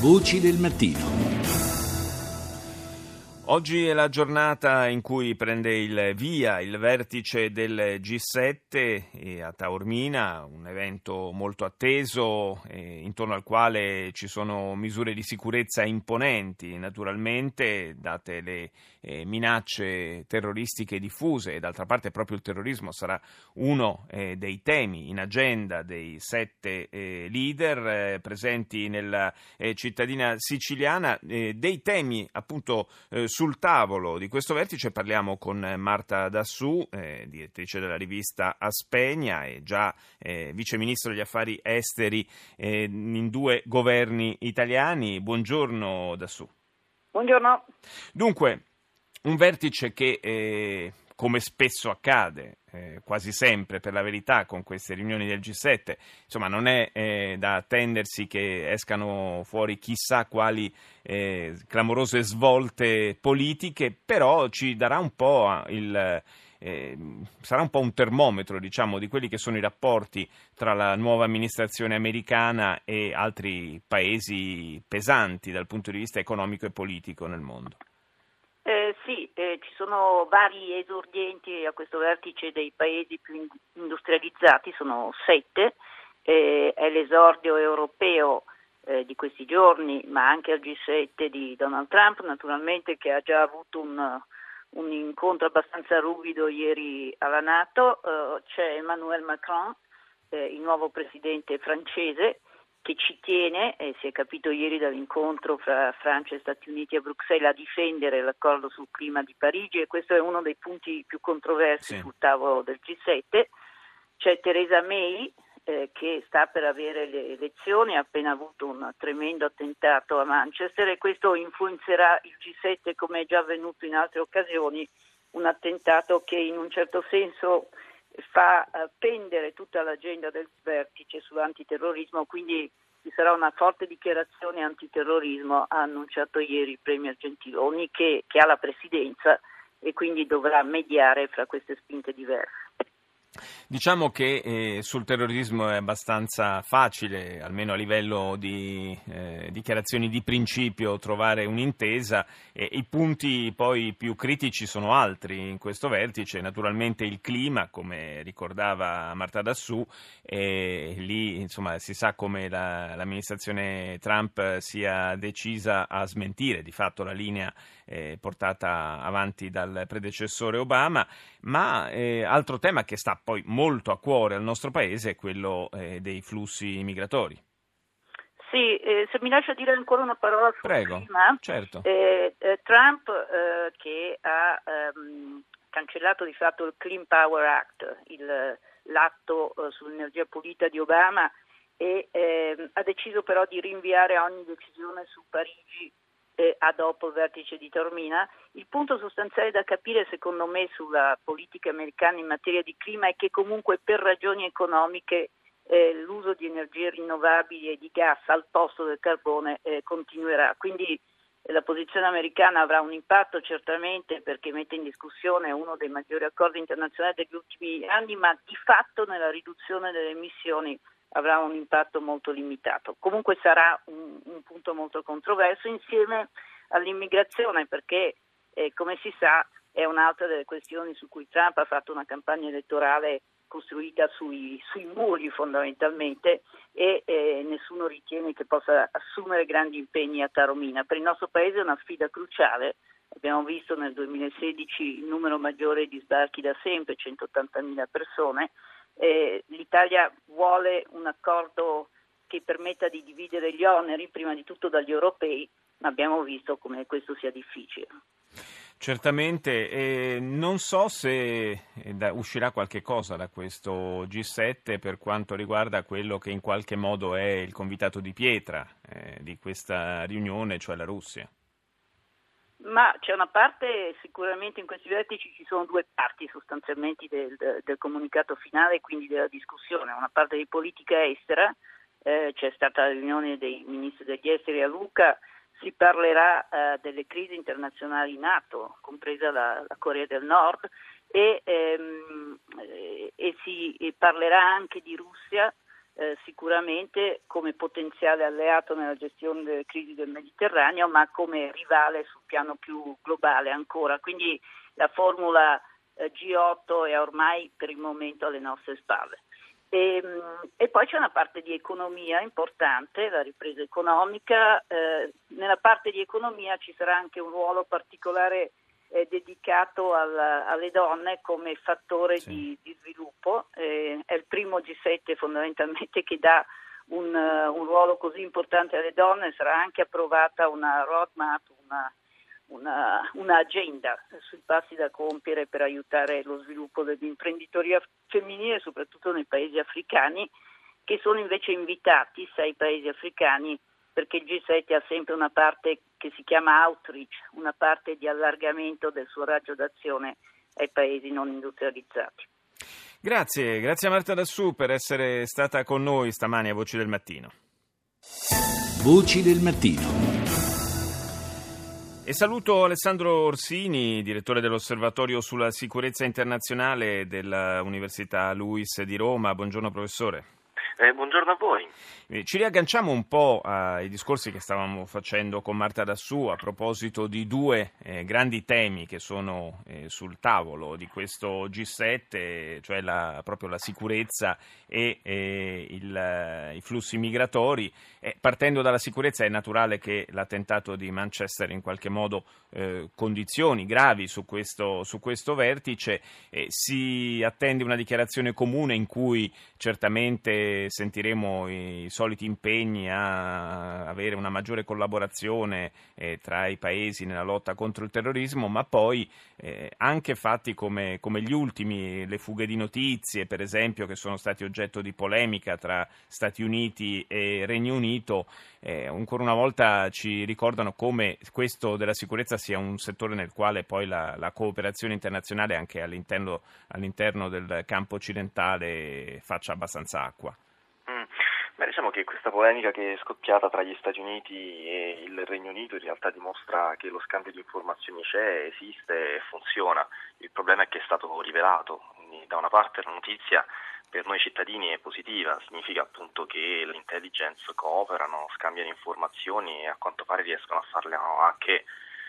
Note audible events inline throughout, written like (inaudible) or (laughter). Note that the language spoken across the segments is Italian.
Voci del mattino. Oggi è la giornata in cui prende il via il vertice del G7 a Taormina, un evento molto atteso intorno al quale ci sono misure di sicurezza imponenti, naturalmente, date le eh, minacce terroristiche diffuse. E d'altra parte proprio il terrorismo sarà uno eh, dei temi in agenda dei sette eh, leader presenti nella cittadina siciliana, dei temi appunto sul tavolo di questo vertice parliamo con Marta Dassù, eh, direttrice della rivista Aspegna e già eh, vice ministro degli affari esteri eh, in due governi italiani. Buongiorno Dassù. Buongiorno. Dunque, un vertice che eh, come spesso accade, eh, quasi sempre per la verità con queste riunioni del G7, insomma non è eh, da attendersi che escano fuori chissà quali eh, clamorose svolte politiche, però ci darà un po' il... Eh, sarà un po' un termometro diciamo, di quelli che sono i rapporti tra la nuova amministrazione americana e altri paesi pesanti dal punto di vista economico e politico nel mondo. Eh, sì, ci sono vari esordienti a questo vertice dei paesi più industrializzati, sono sette, eh, è l'esordio europeo eh, di questi giorni, ma anche al G7 di Donald Trump, naturalmente che ha già avuto un, un incontro abbastanza ruvido ieri alla Nato, eh, c'è Emmanuel Macron, eh, il nuovo presidente francese, che ci tiene, e si è capito ieri dall'incontro fra Francia e Stati Uniti a Bruxelles, a difendere l'accordo sul clima di Parigi e questo è uno dei punti più controversi sì. sul tavolo del G7. C'è Theresa May eh, che sta per avere le elezioni, ha appena avuto un tremendo attentato a Manchester e questo influenzerà il G7 come è già avvenuto in altre occasioni, un attentato che in un certo senso fa eh, pendere tutta l'agenda del vertice sull'antiterrorismo, quindi ci sarà una forte dichiarazione antiterrorismo, ha annunciato ieri il Premier Gentiloni che, che ha la presidenza e quindi dovrà mediare fra queste spinte diverse. Diciamo che eh, sul terrorismo è abbastanza facile, almeno a livello di eh, dichiarazioni di principio, trovare un'intesa. E I punti poi più critici sono altri in questo vertice, naturalmente il clima, come ricordava Marta Dassù, e lì insomma, si sa come la, l'amministrazione Trump sia decisa a smentire di fatto la linea eh, portata avanti dal predecessore Obama, ma eh, altro tema che sta poi molto a cuore al nostro paese è quello eh, dei flussi migratori. Sì, eh, se mi lascia dire ancora una parola sul Prego, clima, certo. eh, eh, Trump eh, che ha ehm, cancellato di fatto il Clean Power Act, il, l'atto eh, sull'energia pulita di Obama, e ehm, ha deciso però di rinviare ogni decisione su Parigi eh, a dopo il vertice di Tormina. Il punto sostanziale da capire secondo me sulla politica americana in materia di clima è che comunque per ragioni economiche eh, l'uso di energie rinnovabili e di gas al posto del carbone eh, continuerà. Quindi eh, la posizione americana avrà un impatto certamente perché mette in discussione uno dei maggiori accordi internazionali degli ultimi anni, ma di fatto nella riduzione delle emissioni avrà un impatto molto limitato. Comunque sarà un, un punto molto controverso insieme all'immigrazione perché, eh, come si sa, è un'altra delle questioni su cui Trump ha fatto una campagna elettorale costruita sui, sui muri fondamentalmente e eh, nessuno ritiene che possa assumere grandi impegni a Taromina. Per il nostro Paese è una sfida cruciale. Abbiamo visto nel 2016 il numero maggiore di sbarchi da sempre, 180.000 persone, eh, l'Italia vuole un accordo che permetta di dividere gli oneri, prima di tutto dagli europei, ma abbiamo visto come questo sia difficile. Certamente, eh, non so se eh, da, uscirà qualche cosa da questo G7 per quanto riguarda quello che in qualche modo è il convitato di pietra eh, di questa riunione, cioè la Russia. Ma c'è una parte, sicuramente in questi vertici ci sono due parti sostanzialmente del, del comunicato finale e quindi della discussione. Una parte di politica estera, eh, c'è stata la riunione dei ministri degli esteri a Luca, si parlerà eh, delle crisi internazionali in atto, compresa la, la Corea del Nord, e, ehm, e si parlerà anche di Russia eh, sicuramente come potenziale alleato nella gestione delle crisi del Mediterraneo, ma come rivale sul piano più globale ancora. Quindi la formula eh, G8 è ormai per il momento alle nostre spalle. E, ehm, e, poi c'è una parte di economia importante, la ripresa economica. Eh, nella parte di economia ci sarà anche un ruolo particolare eh, dedicato al, alle donne come fattore sì. di, di, sviluppo. Eh, è il primo G7 fondamentalmente che dà un, uh, un, ruolo così importante alle donne. Sarà anche approvata una roadmap, una, una, un'agenda sui passi da compiere per aiutare lo sviluppo dell'imprenditoria femminile, soprattutto nei paesi africani, che sono invece invitati, sei paesi africani, perché il G7 ha sempre una parte che si chiama outreach, una parte di allargamento del suo raggio d'azione ai paesi non industrializzati. Grazie, grazie a Marta Dassù per essere stata con noi stamani a Voci del Mattino. Voci del Mattino. E saluto Alessandro Orsini, direttore dell'Osservatorio sulla sicurezza internazionale dell'Università Luis di Roma. Buongiorno professore. Eh, buongiorno a voi. Eh, ci riagganciamo un po' ai discorsi che stavamo facendo con Marta Dassù a proposito di due eh, grandi temi che sono eh, sul tavolo di questo G7, cioè la, proprio la sicurezza e eh, il, i flussi migratori. partendo dalla sicurezza è naturale che l'attentato di Manchester in qualche modo eh, condizioni gravi su questo, su questo vertice. si attende una dichiarazione comune in cui certamente sentiremo i soliti impegni a avere una maggiore collaborazione eh, tra i paesi nella lotta contro il terrorismo, ma poi eh, anche fatti come, come, gli ultimi, le fughe di notizie, per esempio, che sono stati oggetto di polemica tra Stati Uniti e Regno Unito, eh, ancora una volta ci ricordano come questo della sicurezza sia un settore nel quale poi la, la cooperazione internazionale anche all'interno, all'interno del campo occidentale faccia abbastanza acqua. Beh, diciamo che questa polemica che è scoppiata tra gli Stati Uniti e il Regno Unito in realtà dimostra che lo scambio di informazioni c'è, esiste e funziona. Il problema è che è stato rivelato. Da una parte la notizia per noi cittadini è positiva, significa appunto che l'intelligence cooperano, scambiano informazioni e a quanto pare riescono a farle anche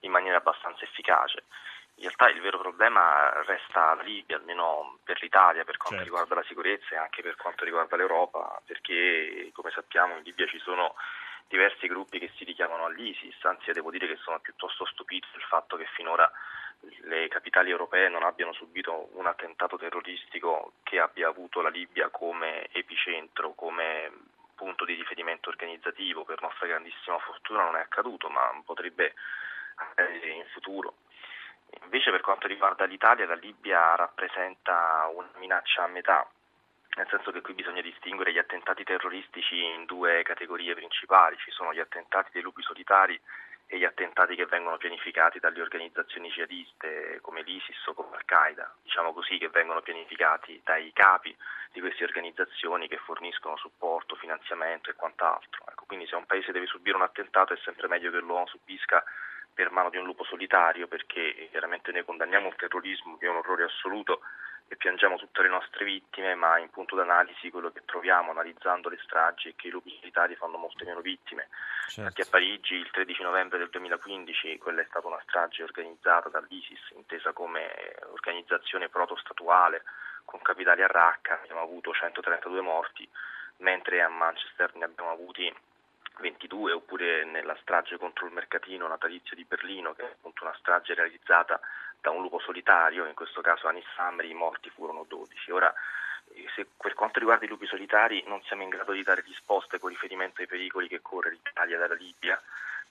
in maniera abbastanza efficace. In realtà il vero problema resta la Libia, almeno per l'Italia, per quanto certo. riguarda la sicurezza e anche per quanto riguarda l'Europa, perché come sappiamo in Libia ci sono diversi gruppi che si richiamano all'ISIS, anzi devo dire che sono piuttosto stupito del fatto che finora le capitali europee non abbiano subito un attentato terroristico che abbia avuto la Libia come epicentro, come punto di riferimento organizzativo. Per nostra grandissima fortuna non è accaduto, ma potrebbe accadere in futuro. Invece per quanto riguarda l'Italia, la Libia rappresenta una minaccia a metà, nel senso che qui bisogna distinguere gli attentati terroristici in due categorie principali, ci sono gli attentati dei lupi solitari e gli attentati che vengono pianificati dalle organizzazioni jihadiste come l'ISIS o come Al-Qaeda, diciamo così, che vengono pianificati dai capi di queste organizzazioni che forniscono supporto, finanziamento e quant'altro. Ecco, quindi se un paese deve subire un attentato è sempre meglio che lo subisca per mano di un lupo solitario perché chiaramente noi condanniamo il terrorismo che è un orrore assoluto e piangiamo tutte le nostre vittime, ma in punto d'analisi quello che troviamo analizzando le stragi è che i lupi solitari fanno molte meno vittime. Certo. Perché a Parigi il 13 novembre del 2015 quella è stata una strage organizzata dall'ISIS, intesa come organizzazione protostatuale con capitali a Raqqa, abbiamo avuto 132 morti, mentre a Manchester ne abbiamo avuti 22 oppure nella strage contro il mercatino natalizio di Berlino che è appunto una strage realizzata da un lupo solitario, in questo caso Anis Amri, i morti furono 12. Ora, se per quanto riguarda i lupi solitari non siamo in grado di dare risposte con riferimento ai pericoli che corre l'Italia dalla Libia,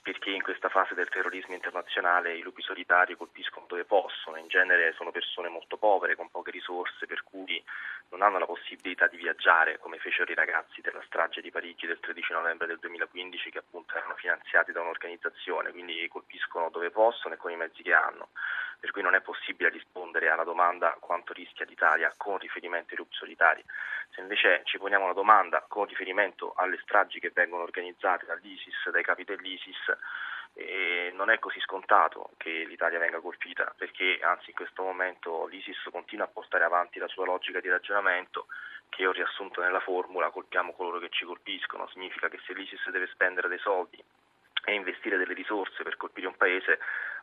perché in questa fase del terrorismo internazionale i lupi solitari colpiscono dove possono, in genere sono persone molto povere, con poche risorse, per cui non hanno la possibilità di viaggiare come fecero i ragazzi della strage di Parigi del 13 novembre del 2015 che appunto erano finanziati da un'organizzazione, quindi colpiscono dove possono e con i mezzi che hanno per cui non è possibile rispondere alla domanda quanto rischia l'Italia con riferimento ai lupi solitari. Se invece ci poniamo la domanda con riferimento alle stragi che vengono organizzate dall'ISIS, dai capi dell'ISIS, eh, non è così scontato che l'Italia venga colpita, perché anzi in questo momento l'ISIS continua a portare avanti la sua logica di ragionamento che ho riassunto nella formula, colpiamo coloro che ci colpiscono, significa che se l'ISIS deve spendere dei soldi e investire delle risorse per colpire un paese,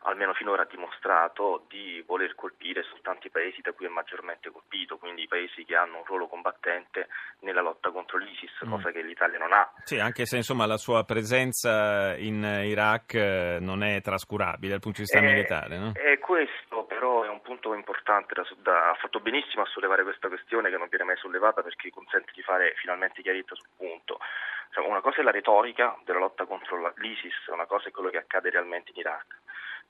almeno finora ha dimostrato di voler colpire soltanto i paesi da cui è maggiormente colpito, quindi i paesi che hanno un ruolo combattente nella lotta contro l'ISIS, mm. cosa che l'Italia non ha. Sì, anche se insomma la sua presenza in Iraq eh, non è trascurabile dal punto di vista è, militare. No? È questo, però è un punto importante, da, da, ha fatto benissimo a sollevare questa questione che non viene mai sollevata perché consente di fare finalmente chiarezza sul punto. Una cosa è la retorica della lotta contro l'ISIS, una cosa è quello che accade realmente in Iraq.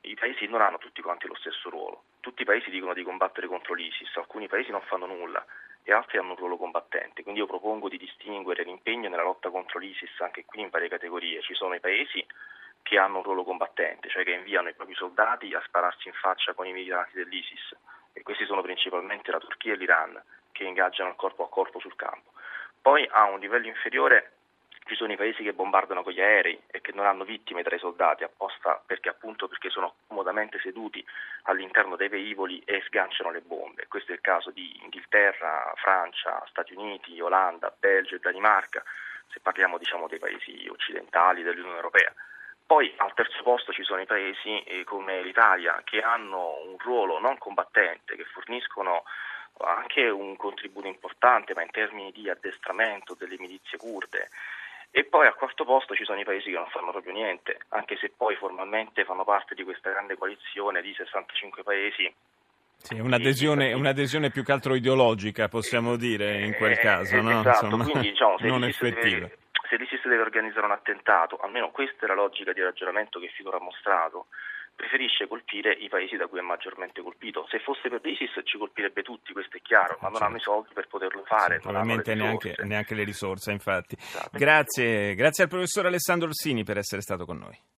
I paesi non hanno tutti quanti lo stesso ruolo. Tutti i paesi dicono di combattere contro l'ISIS, alcuni paesi non fanno nulla e altri hanno un ruolo combattente. Quindi io propongo di distinguere l'impegno nella lotta contro l'ISIS anche qui in varie categorie. Ci sono i paesi che hanno un ruolo combattente, cioè che inviano i propri soldati a spararsi in faccia con i militanti dell'ISIS e questi sono principalmente la Turchia e l'Iran che ingaggiano corpo a corpo sul campo. Poi a un livello inferiore ci sono i paesi che bombardano con gli aerei e che non hanno vittime tra i soldati apposta perché appunto perché sono comodamente seduti all'interno dei velivoli e sganciano le bombe. Questo è il caso di Inghilterra, Francia, Stati Uniti, Olanda, Belgio e Danimarca, se parliamo diciamo, dei paesi occidentali dell'Unione Europea. Poi al terzo posto ci sono i paesi eh, come l'Italia che hanno un ruolo non combattente, che forniscono anche un contributo importante, ma in termini di addestramento delle milizie kurde e poi al quarto posto ci sono i paesi che non fanno proprio niente, anche se poi formalmente fanno parte di questa grande coalizione di 65 paesi. Sì, un'adesione, un'adesione più che altro ideologica, possiamo dire, in quel eh, caso, eh, no? Esatto, Insomma, quindi diciamo, (laughs) se non effettiva. Deve, se l'ISIS deve organizzare un attentato, almeno questa è la logica di ragionamento che finora ha mostrato, preferisce colpire i paesi da cui è maggiormente colpito. Se fosse per l'ISIS ci colpirebbe tutti, questo è chiaro, ma non certo. hanno i soldi per poterlo fare. Sì, probabilmente neanche, neanche, le risorse, infatti. Esatto. Grazie, grazie al professor Alessandro Orsini per essere stato con noi.